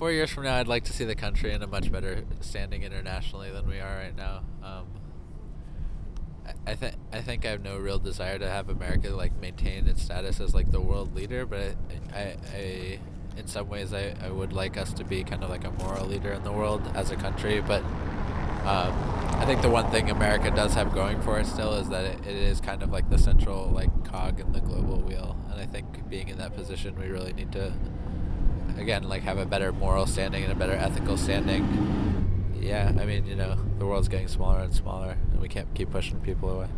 four years from now, I'd like to see the country in a much better standing internationally than we are right now. Um, I, think I think I have no real desire to have America like maintain its status as like the world leader, but I, I, I in some ways I, I would like us to be kind of like a moral leader in the world as a country. But um, I think the one thing America does have going for it still is that it, it is kind of like the central like cog in the global wheel, and I think being in that position, we really need to again like have a better moral standing and a better ethical standing. Yeah, I mean, you know, the world's getting smaller and smaller, and we can't keep pushing people away.